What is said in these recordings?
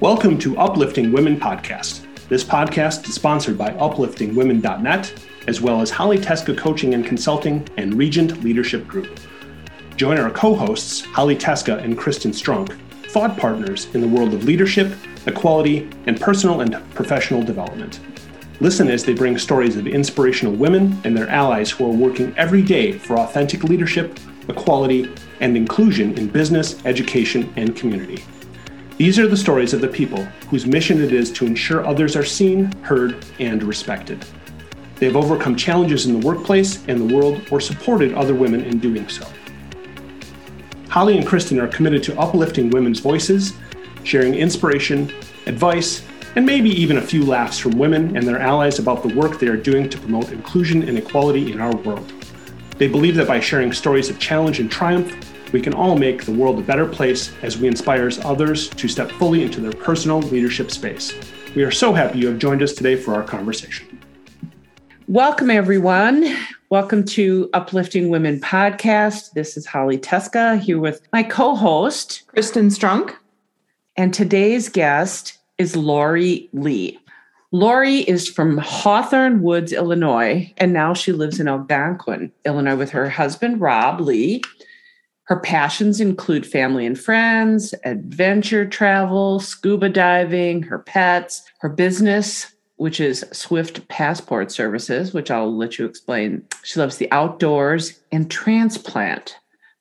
Welcome to Uplifting Women Podcast. This podcast is sponsored by upliftingwomen.net, as well as Holly Teska Coaching and Consulting and Regent Leadership Group. Join our co hosts, Holly Teska and Kristen Strunk, thought partners in the world of leadership, equality, and personal and professional development. Listen as they bring stories of inspirational women and their allies who are working every day for authentic leadership, equality, and inclusion in business, education, and community. These are the stories of the people whose mission it is to ensure others are seen, heard, and respected. They have overcome challenges in the workplace and the world or supported other women in doing so. Holly and Kristen are committed to uplifting women's voices, sharing inspiration, advice, and maybe even a few laughs from women and their allies about the work they are doing to promote inclusion and equality in our world. They believe that by sharing stories of challenge and triumph, we can all make the world a better place as we inspire others to step fully into their personal leadership space. We are so happy you have joined us today for our conversation. Welcome, everyone. Welcome to Uplifting Women podcast. This is Holly Teska here with my co host, Kristen Strunk. And today's guest is Lori Lee. Lori is from Hawthorn Woods, Illinois, and now she lives in Algonquin, Illinois, with her husband, Rob Lee. Her passions include family and friends, adventure travel, scuba diving, her pets, her business, which is Swift Passport Services, which I'll let you explain. She loves the outdoors and transplant.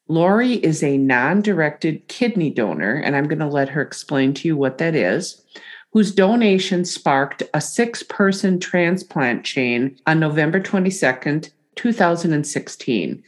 Lori is a non directed kidney donor, and I'm going to let her explain to you what that is, whose donation sparked a six person transplant chain on November 22nd, 2016.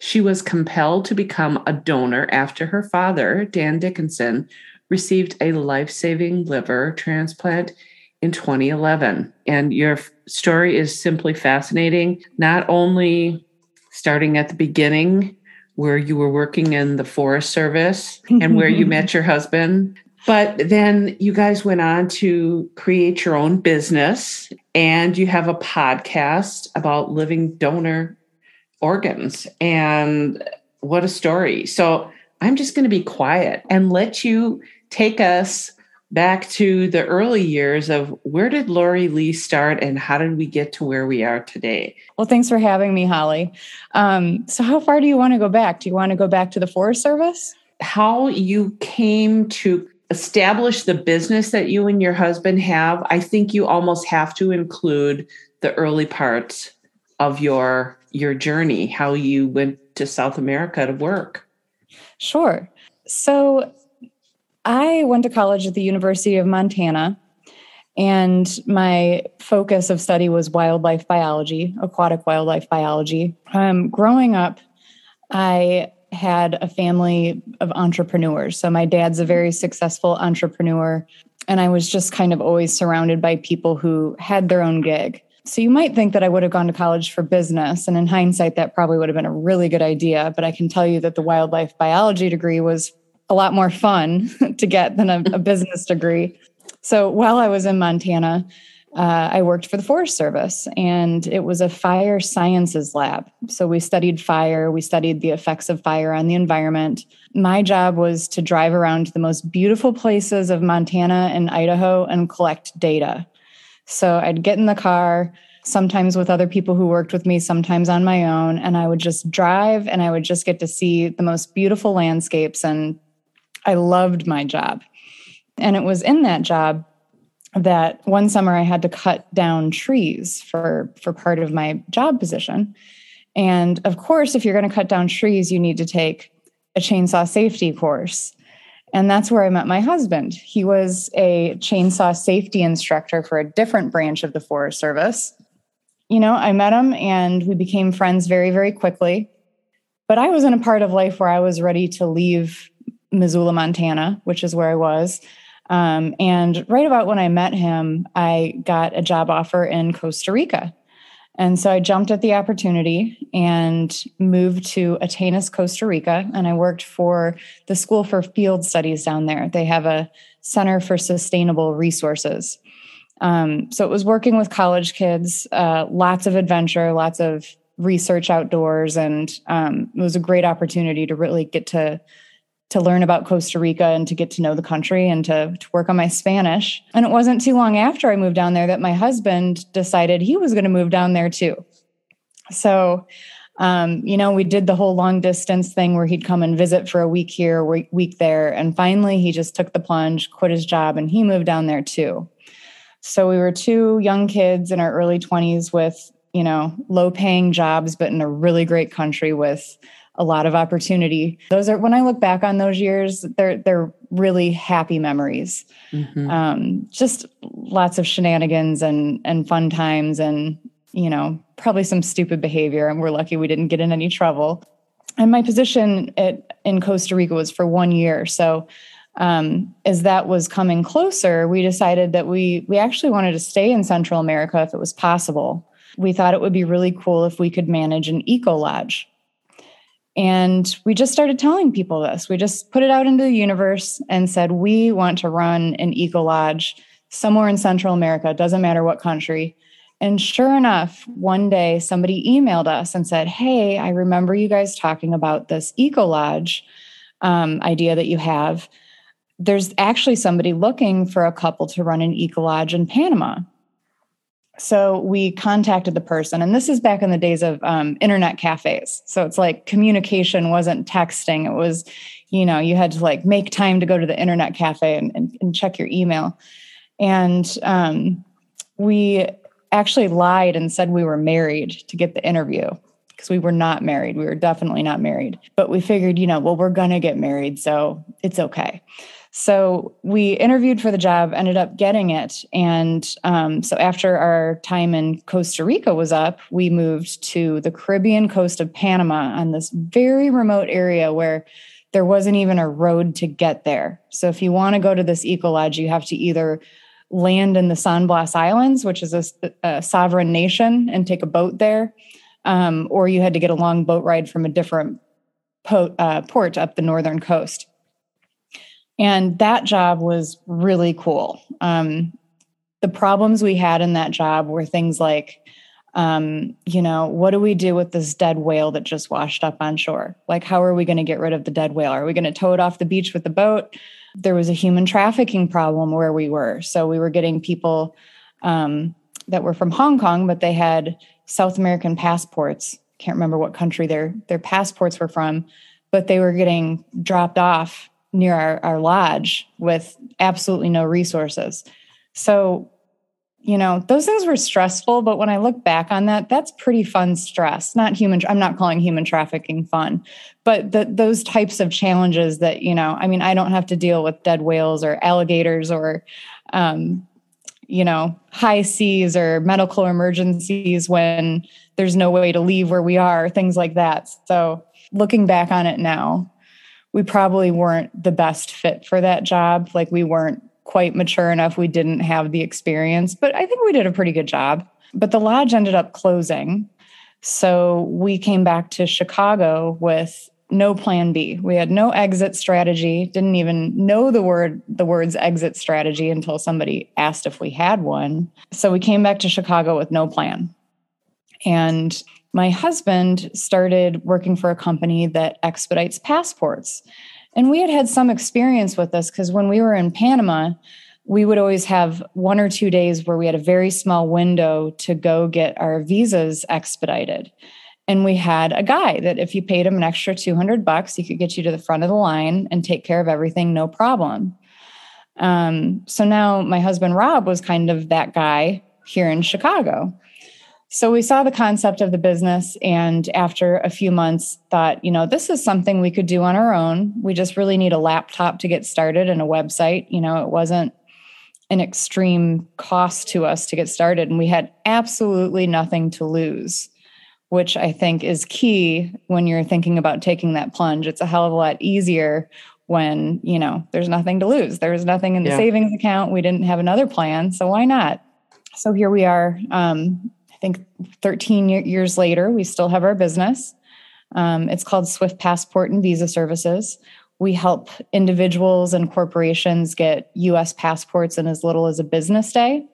She was compelled to become a donor after her father, Dan Dickinson, received a life saving liver transplant in 2011. And your story is simply fascinating, not only starting at the beginning where you were working in the Forest Service and where you met your husband. But then you guys went on to create your own business and you have a podcast about living donor organs. And what a story. So I'm just going to be quiet and let you take us back to the early years of where did Lori Lee start and how did we get to where we are today? Well, thanks for having me, Holly. Um, so, how far do you want to go back? Do you want to go back to the Forest Service? How you came to establish the business that you and your husband have, I think you almost have to include the early parts of your your journey, how you went to South America to work. Sure. So I went to college at the University of Montana, and my focus of study was wildlife biology, aquatic wildlife biology. Um, growing up, I had a family of entrepreneurs. So my dad's a very successful entrepreneur, and I was just kind of always surrounded by people who had their own gig. So you might think that I would have gone to college for business. And in hindsight, that probably would have been a really good idea. But I can tell you that the wildlife biology degree was a lot more fun to get than a, a business degree. So while I was in Montana, uh, I worked for the Forest Service and it was a fire sciences lab. So we studied fire, we studied the effects of fire on the environment. My job was to drive around the most beautiful places of Montana and Idaho and collect data. So I'd get in the car, sometimes with other people who worked with me, sometimes on my own, and I would just drive and I would just get to see the most beautiful landscapes and I loved my job. And it was in that job that one summer I had to cut down trees for for part of my job position. And of course, if you're going to cut down trees, you need to take a chainsaw safety course. And that's where I met my husband. He was a chainsaw safety instructor for a different branch of the Forest Service. You know, I met him and we became friends very, very quickly. But I was in a part of life where I was ready to leave Missoula, Montana, which is where I was. Um, and right about when I met him, I got a job offer in Costa Rica. And so I jumped at the opportunity and moved to Atenas, Costa Rica. And I worked for the School for Field Studies down there. They have a Center for Sustainable Resources. Um, so it was working with college kids, uh, lots of adventure, lots of research outdoors. And um, it was a great opportunity to really get to to learn about Costa Rica and to get to know the country and to, to work on my Spanish. And it wasn't too long after I moved down there that my husband decided he was going to move down there too. So, um, you know, we did the whole long distance thing where he'd come and visit for a week here, week there. And finally, he just took the plunge, quit his job, and he moved down there too. So we were two young kids in our early 20s with, you know, low paying jobs, but in a really great country with a lot of opportunity. Those are when I look back on those years, they're they're really happy memories. Mm-hmm. Um, just lots of shenanigans and and fun times, and you know probably some stupid behavior. And we're lucky we didn't get in any trouble. And my position at, in Costa Rica was for one year, so. Um, as that was coming closer, we decided that we we actually wanted to stay in Central America if it was possible. We thought it would be really cool if we could manage an eco lodge. And we just started telling people this. We just put it out into the universe and said, we want to run an eco lodge somewhere in Central America, doesn't matter what country. And sure enough, one day somebody emailed us and said, Hey, I remember you guys talking about this eco lodge um, idea that you have. There's actually somebody looking for a couple to run an eco lodge in Panama. So we contacted the person, and this is back in the days of um, internet cafes. So it's like communication wasn't texting; it was, you know, you had to like make time to go to the internet cafe and, and, and check your email. And um, we actually lied and said we were married to get the interview because we were not married. We were definitely not married, but we figured, you know, well, we're gonna get married, so it's okay. So we interviewed for the job, ended up getting it. And um, so after our time in Costa Rica was up, we moved to the Caribbean coast of Panama on this very remote area where there wasn't even a road to get there. So if you want to go to this eco lodge, you have to either land in the San Blas Islands, which is a, a sovereign nation, and take a boat there, um, or you had to get a long boat ride from a different po- uh, port up the northern coast. And that job was really cool. Um, the problems we had in that job were things like, um, you know, what do we do with this dead whale that just washed up on shore? Like, how are we going to get rid of the dead whale? Are we going to tow it off the beach with the boat? There was a human trafficking problem where we were. So we were getting people um, that were from Hong Kong, but they had South American passports. Can't remember what country their their passports were from, but they were getting dropped off near our, our lodge with absolutely no resources. So, you know, those things were stressful, but when I look back on that, that's pretty fun stress. Not human, I'm not calling human trafficking fun, but the, those types of challenges that, you know, I mean, I don't have to deal with dead whales or alligators or, um, you know, high seas or medical emergencies when there's no way to leave where we are, things like that. So, looking back on it now, we probably weren't the best fit for that job. Like we weren't quite mature enough. We didn't have the experience, but I think we did a pretty good job. But the lodge ended up closing. So we came back to Chicago with no plan B. We had no exit strategy, didn't even know the word the words exit strategy until somebody asked if we had one. So we came back to Chicago with no plan. And my husband started working for a company that expedites passports. And we had had some experience with this because when we were in Panama, we would always have one or two days where we had a very small window to go get our visas expedited. And we had a guy that if you paid him an extra 200 bucks, he could get you to the front of the line and take care of everything, no problem. Um, so now my husband Rob was kind of that guy here in Chicago. So we saw the concept of the business and after a few months thought, you know, this is something we could do on our own. We just really need a laptop to get started and a website. You know, it wasn't an extreme cost to us to get started and we had absolutely nothing to lose, which I think is key when you're thinking about taking that plunge. It's a hell of a lot easier when, you know, there's nothing to lose. There was nothing in the yeah. savings account. We didn't have another plan, so why not? So here we are um, think 13 years later, we still have our business. Um, it's called Swift Passport and Visa Services. We help individuals and corporations get US passports in as little as a business day.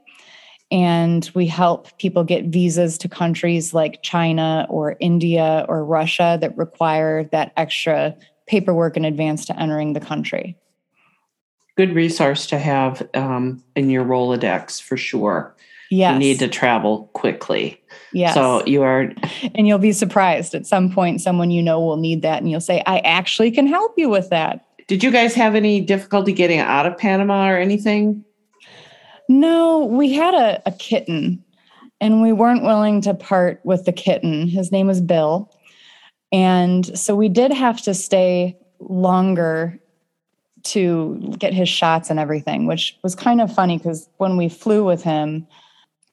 And we help people get visas to countries like China or India or Russia that require that extra paperwork in advance to entering the country. Good resource to have um, in your Rolodex for sure. Yes. You need to travel quickly. Yes. So you are, and you'll be surprised at some point, someone you know will need that, and you'll say, I actually can help you with that. did you guys have any difficulty getting out of Panama or anything? No, we had a, a kitten and we weren't willing to part with the kitten. His name was Bill. And so we did have to stay longer to get his shots and everything, which was kind of funny because when we flew with him,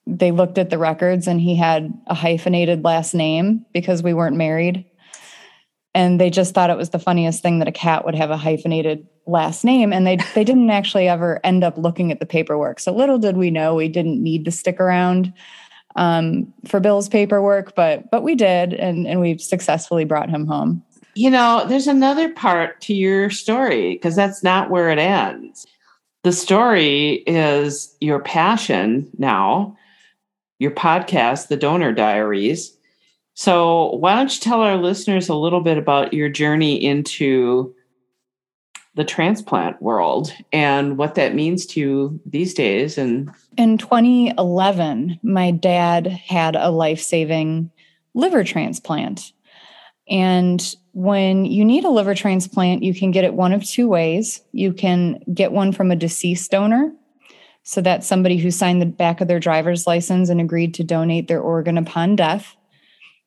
they looked at the records and he had a hyphenated last name because we weren't married. And they just thought it was the funniest thing that a cat would have a hyphenated last name. And they they didn't actually ever end up looking at the paperwork. So little did we know we didn't need to stick around um, for Bill's paperwork, but but we did, and and we've successfully brought him home. You know, there's another part to your story because that's not where it ends. The story is your passion now, your podcast, The Donor Diaries. So, why don't you tell our listeners a little bit about your journey into the transplant world and what that means to you these days? And In 2011, my dad had a life saving liver transplant. And when you need a liver transplant, you can get it one of two ways. You can get one from a deceased donor. So that's somebody who signed the back of their driver's license and agreed to donate their organ upon death.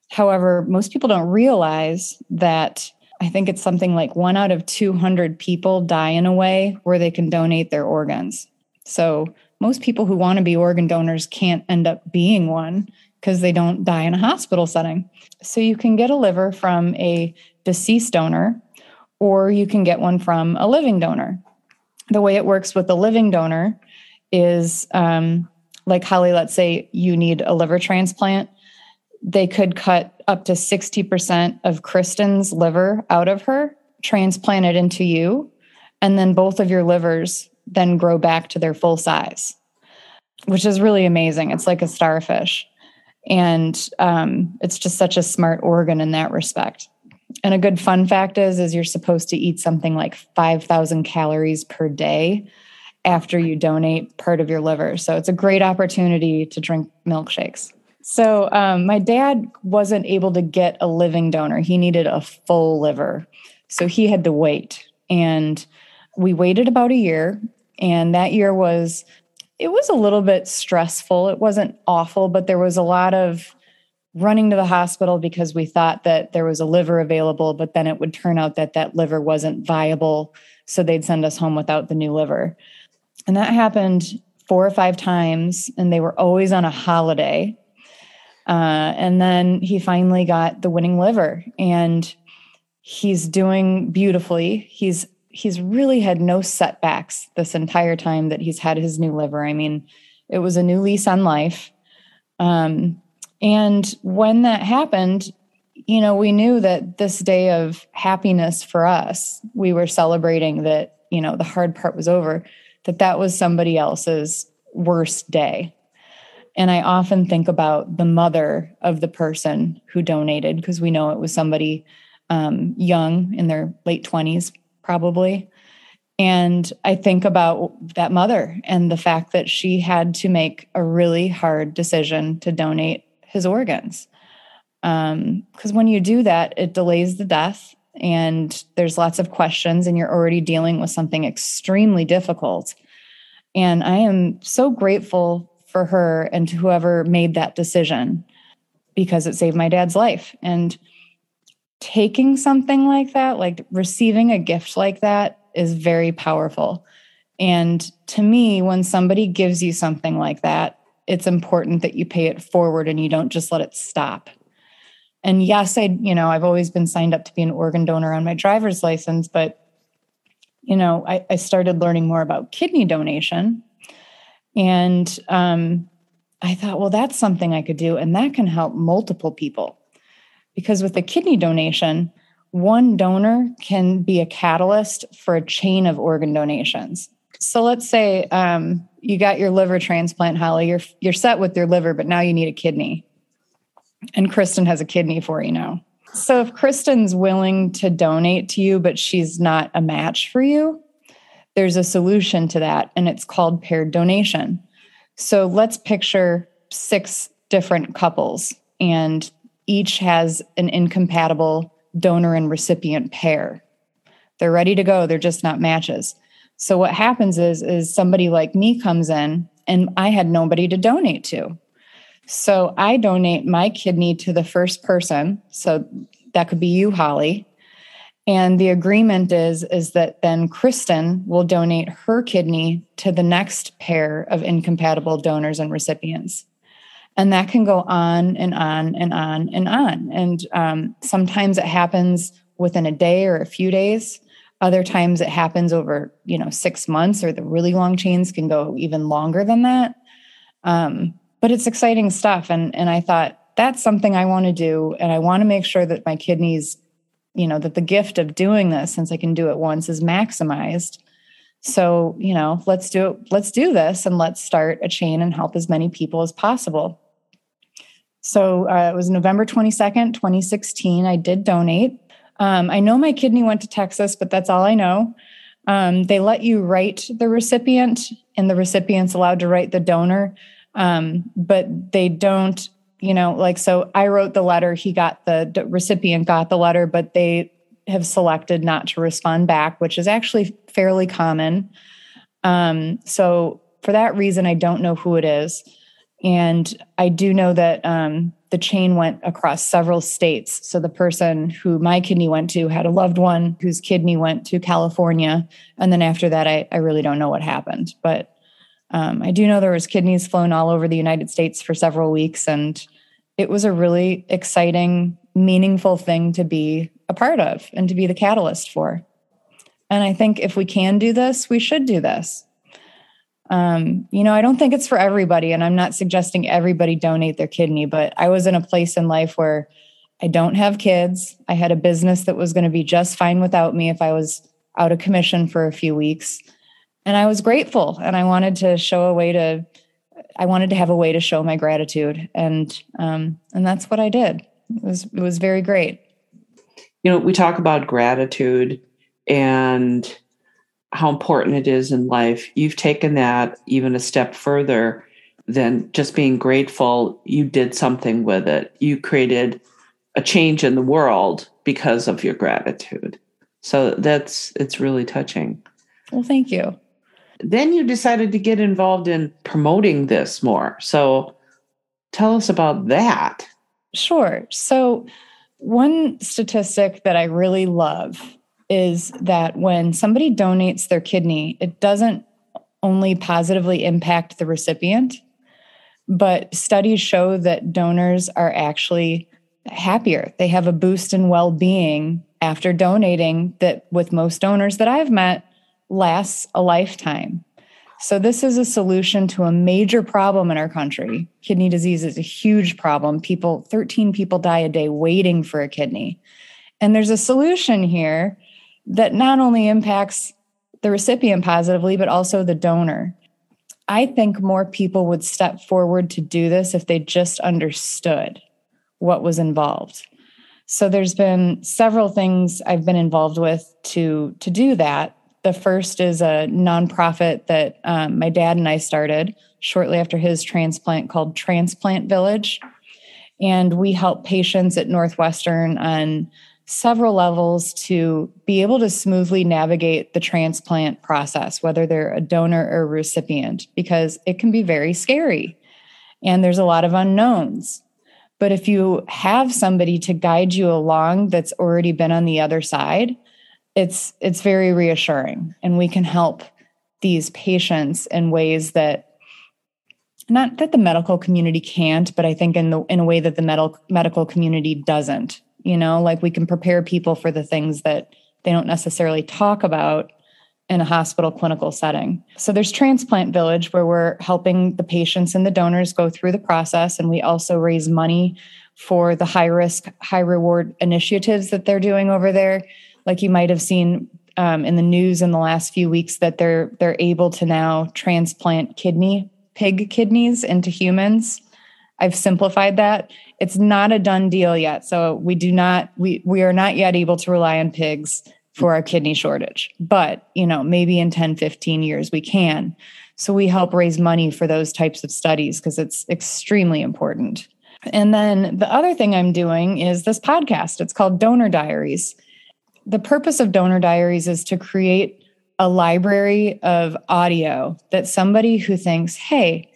However, most people don't realize that I think it's something like one out of 200 people die in a way where they can donate their organs. So most people who want to be organ donors can't end up being one because they don't die in a hospital setting. So you can get a liver from a deceased donor or you can get one from a living donor. The way it works with a living donor is um, like Holly, let's say you need a liver transplant. They could cut up to 60% of Kristen's liver out of her, transplant it into you, and then both of your livers then grow back to their full size, which is really amazing. It's like a starfish. And um, it's just such a smart organ in that respect. And a good fun fact is, is you're supposed to eat something like 5,000 calories per day after you donate part of your liver. So it's a great opportunity to drink milkshakes. So um, my dad wasn't able to get a living donor. He needed a full liver. So he had to wait. And we waited about a year. And that year was, it was a little bit stressful. It wasn't awful, but there was a lot of running to the hospital because we thought that there was a liver available, but then it would turn out that that liver wasn't viable. So they'd send us home without the new liver. And that happened four or five times, and they were always on a holiday. Uh, and then he finally got the winning liver, and he's doing beautifully. He's he's really had no setbacks this entire time that he's had his new liver. I mean, it was a new lease on life. Um, and when that happened, you know, we knew that this day of happiness for us, we were celebrating that, you know, the hard part was over, that that was somebody else's worst day. And I often think about the mother of the person who donated because we know it was somebody um, young in their late 20s, probably. And I think about that mother and the fact that she had to make a really hard decision to donate his organs. Because um, when you do that, it delays the death and there's lots of questions, and you're already dealing with something extremely difficult. And I am so grateful for her and to whoever made that decision because it saved my dad's life. And taking something like that, like receiving a gift like that, is very powerful. And to me, when somebody gives you something like that, it's important that you pay it forward and you don't just let it stop. And yes, I, you know, I've always been signed up to be an organ donor on my driver's license, but you know, I, I started learning more about kidney donation. And um, I thought, well, that's something I could do, and that can help multiple people. Because with the kidney donation, one donor can be a catalyst for a chain of organ donations. So let's say um, you got your liver transplant, Holly. You're you're set with your liver, but now you need a kidney. And Kristen has a kidney for you now. So if Kristen's willing to donate to you, but she's not a match for you, there's a solution to that, and it's called paired donation. So let's picture six different couples, and each has an incompatible donor and recipient pair. They're ready to go, they're just not matches. So what happens is is somebody like me comes in and I had nobody to donate to. So I donate my kidney to the first person. So that could be you, Holly. And the agreement is is that then Kristen will donate her kidney to the next pair of incompatible donors and recipients. And that can go on and on and on and on. And um, sometimes it happens within a day or a few days. Other times it happens over, you know, six months, or the really long chains can go even longer than that. Um, but it's exciting stuff. And, and I thought, that's something I want to do. And I want to make sure that my kidneys, you know, that the gift of doing this, since I can do it once, is maximized. So, you know, let's do it. Let's do this and let's start a chain and help as many people as possible. So uh, it was November 22nd, 2016. I did donate. Um, I know my kidney went to Texas, but that's all I know. Um, they let you write the recipient, and the recipient's allowed to write the donor um, but they don't you know like so i wrote the letter he got the, recipient got the letter but they have selected not to respond back which is actually fairly common. Um, so for that reason i don't know who it is. And i do know that um, the chain went across several states. So the person who my kidney went to had a loved one whose kidney went to california. And then after that i, I really don't know what happened. But um, I do know there was kidneys flown all over the United States for several weeks, and it was a really exciting, meaningful thing to be a part of and to be the catalyst for. And I think if we can do this, we should do this. Um, you know, I don't think it's for everybody, and I'm not suggesting everybody donate their kidney, but I was in a place in life where I don't have kids. I had a business that was going to be just fine without me if I was out of commission for a few weeks and I was grateful and I wanted to show a way to I wanted to have a way to show my gratitude and um, and that's what I did. It was it was very great. You know, we talk about gratitude and how important it is in life. You've taken that even a step further than just being grateful. You did something with it. You created a change in the world because of your gratitude. So that's it's really touching. Well, thank you then you decided to get involved in promoting this more. So tell us about that. Sure. So, one statistic that I really love is that when somebody donates their kidney, it doesn't only positively impact the recipient, but studies show that donors are actually happier. They have a boost in well being after donating, that with most donors that I've met, lasts a lifetime. So, this is a solution to a major problem in our country. Kidney disease is a huge problem. People, 13 people die a day waiting for a kidney. And there's a solution here that not only impacts the recipient positively, but also the donor. I think more people would step forward to do this if they just understood what was involved. So there's been several things I've been involved with to to do that. The first is a nonprofit that um, my dad and I started shortly after his transplant called Transplant Village. And we help patients at Northwestern on several levels to be able to smoothly navigate the transplant process, whether they're a donor or a recipient, because it can be very scary and there's a lot of unknowns. But if you have somebody to guide you along that's already been on the other side, it's it's very reassuring. And we can help these patients in ways that not that the medical community can't but i think in the in a way that the medical medical community doesn't you know? Like we can prepare people for the things that they don't necessarily talk about in a hospital clinical setting. So there's transplant village where we're helping the patients and the donors go through the process. And we also raise money for the high risk high reward initiatives that they're doing over there like you might have seen um, in the news in the last few weeks that they're they're able to now transplant kidney pig kidneys into humans I've simplified that. It's not a done deal yet. So we do not we we are not yet able to rely on pigs for our kidney shortage. But, you know, maybe in 10, 15 years we can. So we help raise money for those types of studies because it's extremely important. And then the other thing I'm doing is this podcast. It's called Donor Diaries. The purpose of Donor Diaries is to create a library of audio that somebody who thinks, hey,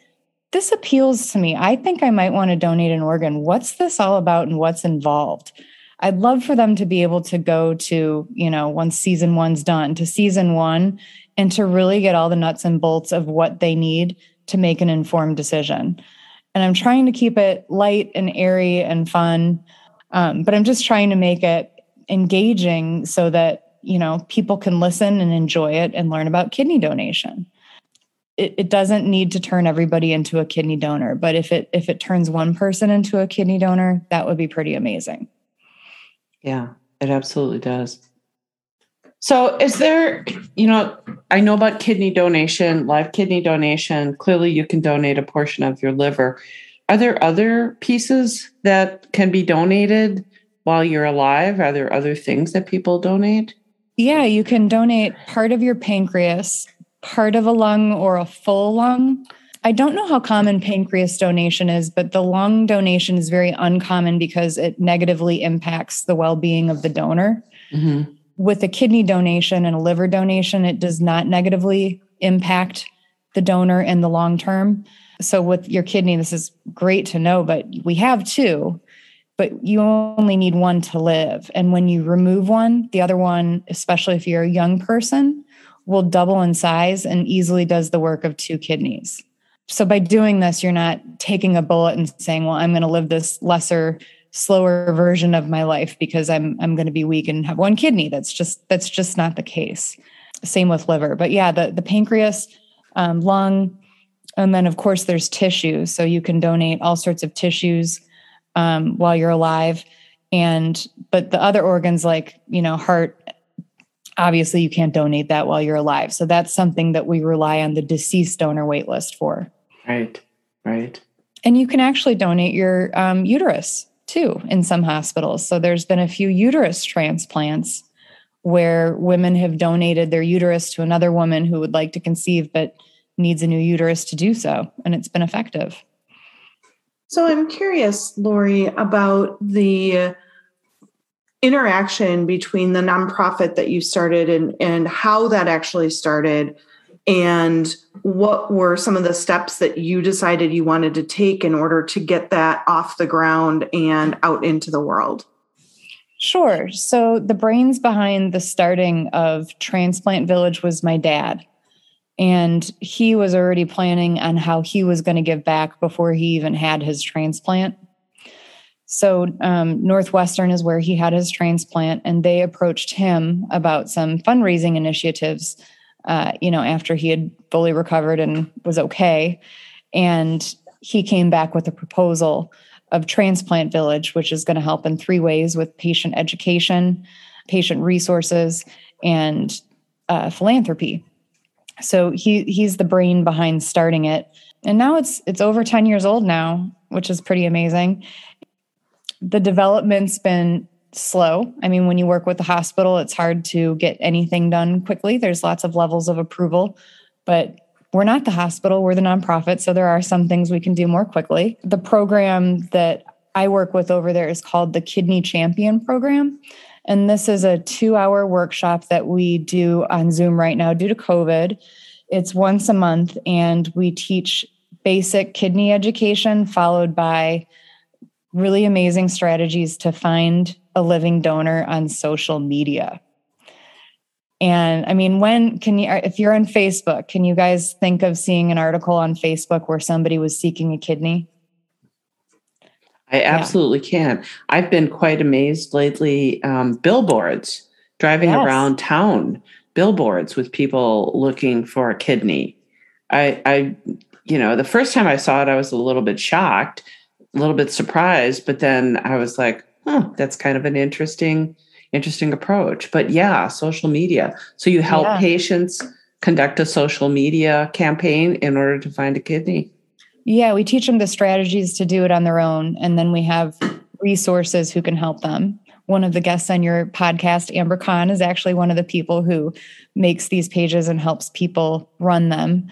this appeals to me. I think I might want to donate an organ. What's this all about and what's involved? I'd love for them to be able to go to, you know, once season one's done, to season one and to really get all the nuts and bolts of what they need to make an informed decision. And I'm trying to keep it light and airy and fun, um, but I'm just trying to make it engaging so that, you know, people can listen and enjoy it and learn about kidney donation. It, it doesn't need to turn everybody into a kidney donor but if it if it turns one person into a kidney donor that would be pretty amazing. Yeah it absolutely does. So is there you know i know about kidney donation live kidney donation. Clearly you can donate a portion of your liver. Are there other pieces that can be donated while you're alive are there other things that people donate yeah you can donate part of your pancreas part of a lung or a full lung. I don't know how common pancreas donation is, but the lung donation is very uncommon because it negatively impacts the well being of the donor. Mm-hmm. With a kidney donation and a liver donation, it does not negatively impact the donor in the long term. So, with your kidney, this is great to know, but we have two, but you only need one to live. And when you remove one, the other one, especially if you're a young person, will double in size and easily does the work of two kidneys. So by doing this, you're not taking a bullet and saying, well, I'm going to live this lesser, slower version of my life because I'm I'm going to be weak and have one kidney. That's just that's just not the case. Same with liver. But yeah, the, the pancreas, um, lung, and then of course there's tissue. So you can donate all sorts of tissues um, while you're alive. And but the other organs like, you know, heart obviously you can't donate that while you're alive. So that's something that we rely on the deceased donor wait list for. Right, right. And you can actually donate your um, uterus too in some hospitals. So there's been a few uterus transplants where women have donated their uterus to another woman who would like to conceive but needs a new uterus to do so. And it's been effective. So I'm curious, Lori, about the interaction between the nonprofit that you started and, and how that actually started and what were some of the steps that you decided you wanted to take in order to get that off the ground and out into the world? Sure. So the brains behind the starting of transplant village was my dad and he was already planning on how he was going to give back before he even had his transplant so, um, Northwestern is where he had his transplant, and they approached him about some fundraising initiatives, uh, you know, after he had fully recovered and was okay. And he came back with a proposal of Transplant Village, which is going to help in three ways with patient education, patient resources, and uh, philanthropy. So he he's the brain behind starting it, and now it's it's over ten years old now, which is pretty amazing the development's been slow. I mean, when you work with the hospital, it's hard to get anything done quickly. There's lots of levels of approval, but we're not the hospital, we're the nonprofit. So there are some things we can do more quickly. The program that I work with over there is called the Kidney Champion Program. And this is a two hour workshop that we do on Zoom right now due to COVID. It's once a month, and we teach basic kidney education followed by really amazing strategies to find a living donor on social media. And I mean, when can you, if you're on Facebook, can you guys think of seeing an article on Facebook where somebody was seeking a kidney? I absolutely yeah. can. I've been quite amazed lately. Um, billboards driving yes. around town, billboards with people looking for a kidney. I, I, you know, the first time I saw it, I was a little bit shocked a little bit surprised, but then I was like, oh, that's kind of an interesting, interesting approach. But yeah, social media. So you help yeah. patients conduct a social media campaign in order to find a kidney. Yeah, we teach them the strategies to do it on their own. And then we have resources who can help them. One of the guests on your podcast, Amber Khan, is actually one of the people who makes these pages and helps people run them.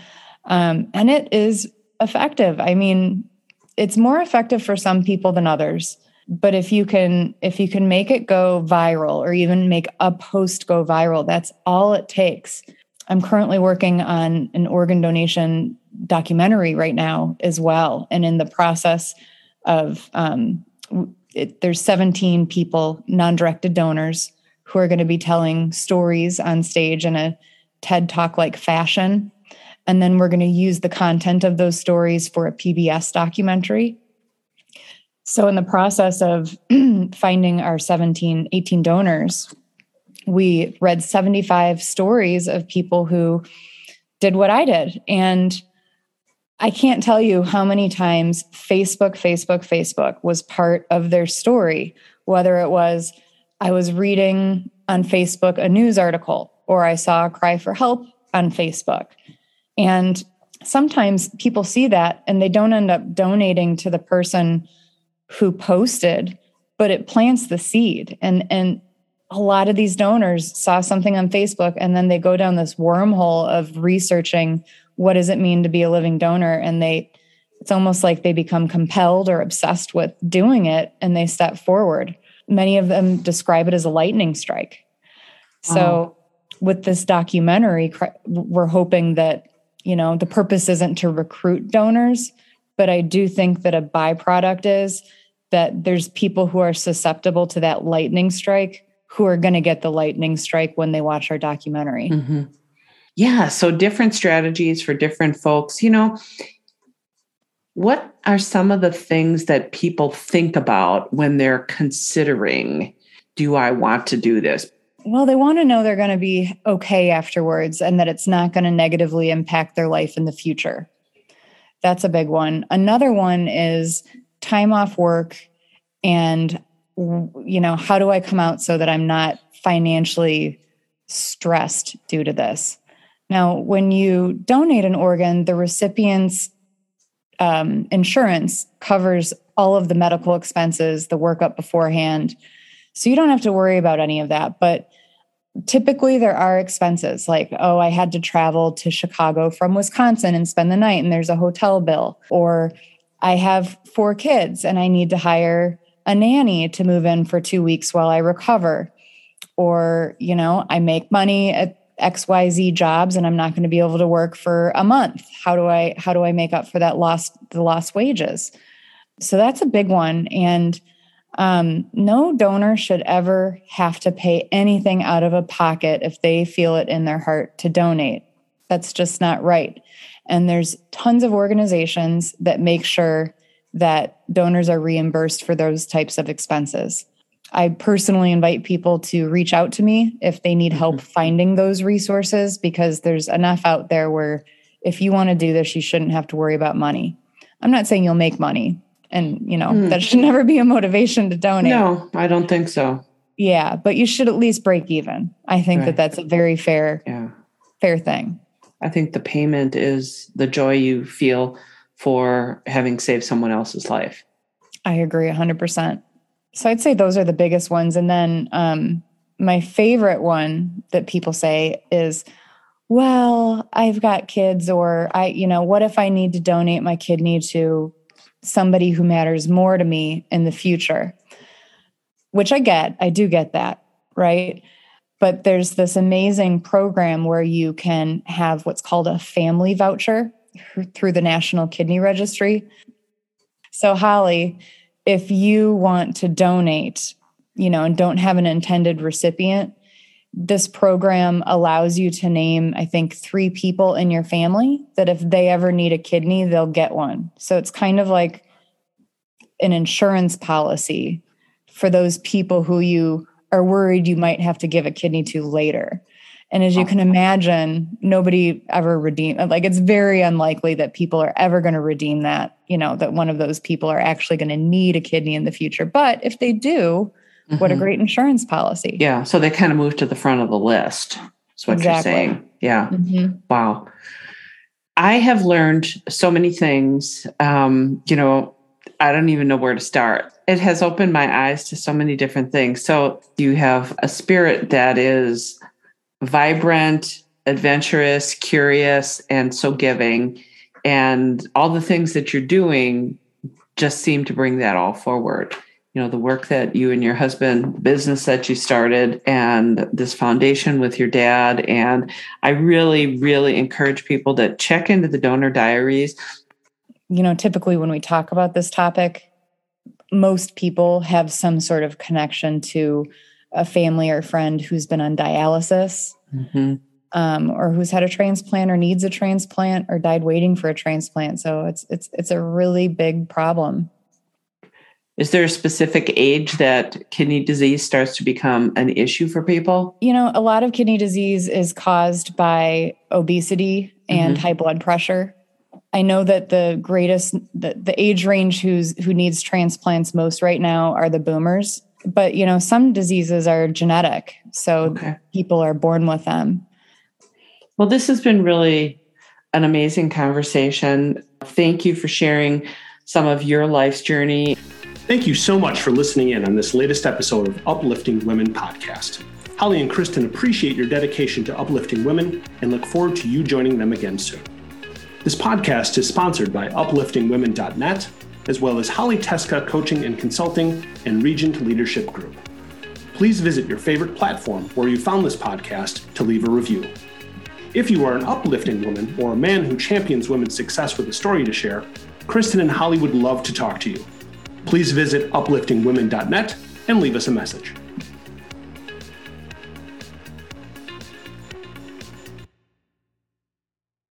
Um, and it is effective. I mean, it's more effective for some people than others but if you can if you can make it go viral or even make a post go viral that's all it takes i'm currently working on an organ donation documentary right now as well. And in the process of um, it, there's 17 people non-directed donors who are going to be telling stories on stage in a ted talk like fashion. And then we're going to use the content of those stories for a pbs documentary. So, in the process of finding our 17, 18 donors, we read 75 stories of people who did what I did. And I can't tell you how many times Facebook, Facebook, Facebook was part of their story, whether it was I was reading on Facebook a news article or I saw a cry for help on Facebook. And sometimes people see that and they don't end up donating to the person who posted, but it plants the seed. And and a lot of these donors saw something on Facebook and then they go down this wormhole of researching what does it mean to be a living donor and they it's almost like they become compelled or obsessed with doing it and they step forward. Many of them describe it as a lightning strike. So with this documentary we're hoping that you know the purpose isn't to recruit donors but I do think that a byproduct is that there's people who are susceptible to that lightning strike who are going to get the lightning strike when they watch our documentary. Mm-hmm. Yeah. So different strategies for different folks. You know, what are some of the things that people think about when they're considering, do I want to do this? Well, they want to know they're going to be okay afterwards and that it's not going to negatively impact their life in the future. That's a big one. Another one is time off work and you know, how do I come out so that I'm not financially stressed due to this? Now, when you donate an organ, the recipient's um, insurance covers all of the medical expenses, the workup beforehand. So you don't have to worry about any of that. But typically there are expenses like oh i had to travel to chicago from wisconsin and spend the night and there's a hotel bill or i have four kids and i need to hire a nanny to move in for two weeks while i recover or you know i make money at xyz jobs and i'm not going to be able to work for a month how do i how do i make up for that lost the lost wages so that's a big one and um, no donor should ever have to pay anything out of a pocket if they feel it in their heart to donate. That's just not right. And there's tons of organizations that make sure that donors are reimbursed for those types of expenses. I personally invite people to reach out to me if they need help mm-hmm. finding those resources because there's enough out there where if you want to do this, you shouldn't have to worry about money. I'm not saying you'll make money, and you know mm. that should never be a motivation to donate no i don't think so yeah but you should at least break even i think right. that that's a very fair yeah fair thing i think the payment is the joy you feel for having saved someone else's life. I agree 100% so i'd say those are the biggest ones. And then um, my favorite one that people say is well i've got kids or i you know what if i need to donate my kidney to somebody who matters more to me in the future, which I get. I do get that, right? But there's this amazing program where you can have what's called a family voucher through the National Kidney Registry. So, Holly, if you want to donate, you know, and don't have an intended recipient, this program allows you to name, I think, three people in your family that if they ever need a kidney, they'll get one. So it's kind of like an insurance policy for those people who you are worried you might have to give a kidney to later. And as you can imagine, nobody ever redeem like it's very unlikely that people are ever going to redeem that, you know, that one of those people are actually going to need a kidney in the future. But if they do, Mm-hmm. What a mm-hmm. great insurance policy. Yeah. So they kind of move to the front of the list. That's what exactly. you're saying. Yeah. Mm-hmm. Wow. I have learned so many things. Um, you know, I don't even know where to start. It has opened my eyes to so many different things. So you have a spirit that is vibrant, adventurous, curious, and so giving. And all the things that you're doing just seem to bring that all forward. You know the work that you and your husband business that you started and this foundation with your dad. And i really really encourage people to check into the donor diaries. You know typically when we talk about this topic most people have some sort of connection to a family or friend who's been on dialysis mm-hmm. um, or who's had a transplant or needs a transplant or died waiting for a transplant so it's it's it's a really big problem is there a specific age that kidney disease starts to become an issue for people? You know, a lot of kidney disease is caused by obesity and mm-hmm. high blood pressure. I know that the greatest the, the age range who's who needs transplants most right now are the boomers. But you know, some diseases are genetic. So okay. people are born with them. Well, this has been really an amazing conversation. Thank you for sharing some of your life's journey. Thank you so much for listening in on this latest episode of Uplifting Women podcast. Holly and Kristen appreciate your dedication to uplifting women and look forward to you joining them again soon. This podcast is sponsored by upliftingwomen.net, as well as Holly Teska Coaching and Consulting and Regent Leadership Group. Please visit your favorite platform where you found this podcast to leave a review. If you are an uplifting woman or a man who champions women's success with a story to share, Kristen and Holly would love to talk to you please visit upliftingwomen.net and leave us a message.